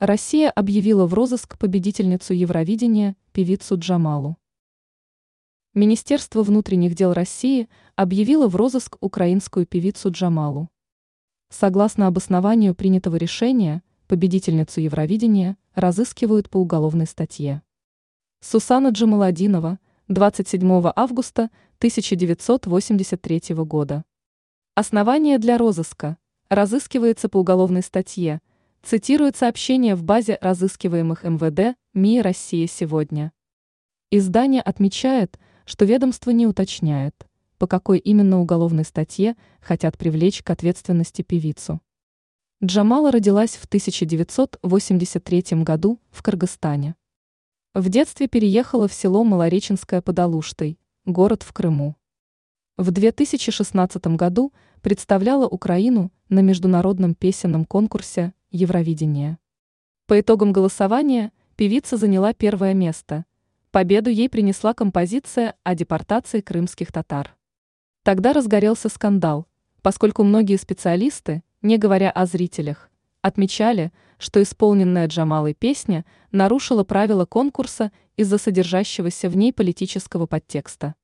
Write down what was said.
Россия объявила в розыск победительницу Евровидения, певицу Джамалу. Министерство внутренних дел России объявило в розыск украинскую певицу Джамалу. Согласно обоснованию принятого решения, победительницу Евровидения разыскивают по уголовной статье. Сусана Джамаладинова, 27 августа 1983 года. Основание для розыска разыскивается по уголовной статье – цитирует сообщение в базе разыскиваемых МВД МИ «Россия сегодня». Издание отмечает, что ведомство не уточняет, по какой именно уголовной статье хотят привлечь к ответственности певицу. Джамала родилась в 1983 году в Кыргызстане. В детстве переехала в село Малореченское под Алуштой, город в Крыму. В 2016 году представляла Украину на международном песенном конкурсе Евровидение. По итогам голосования певица заняла первое место. Победу ей принесла композиция о депортации крымских татар. Тогда разгорелся скандал, поскольку многие специалисты, не говоря о зрителях, отмечали, что исполненная Джамалой песня нарушила правила конкурса из-за содержащегося в ней политического подтекста.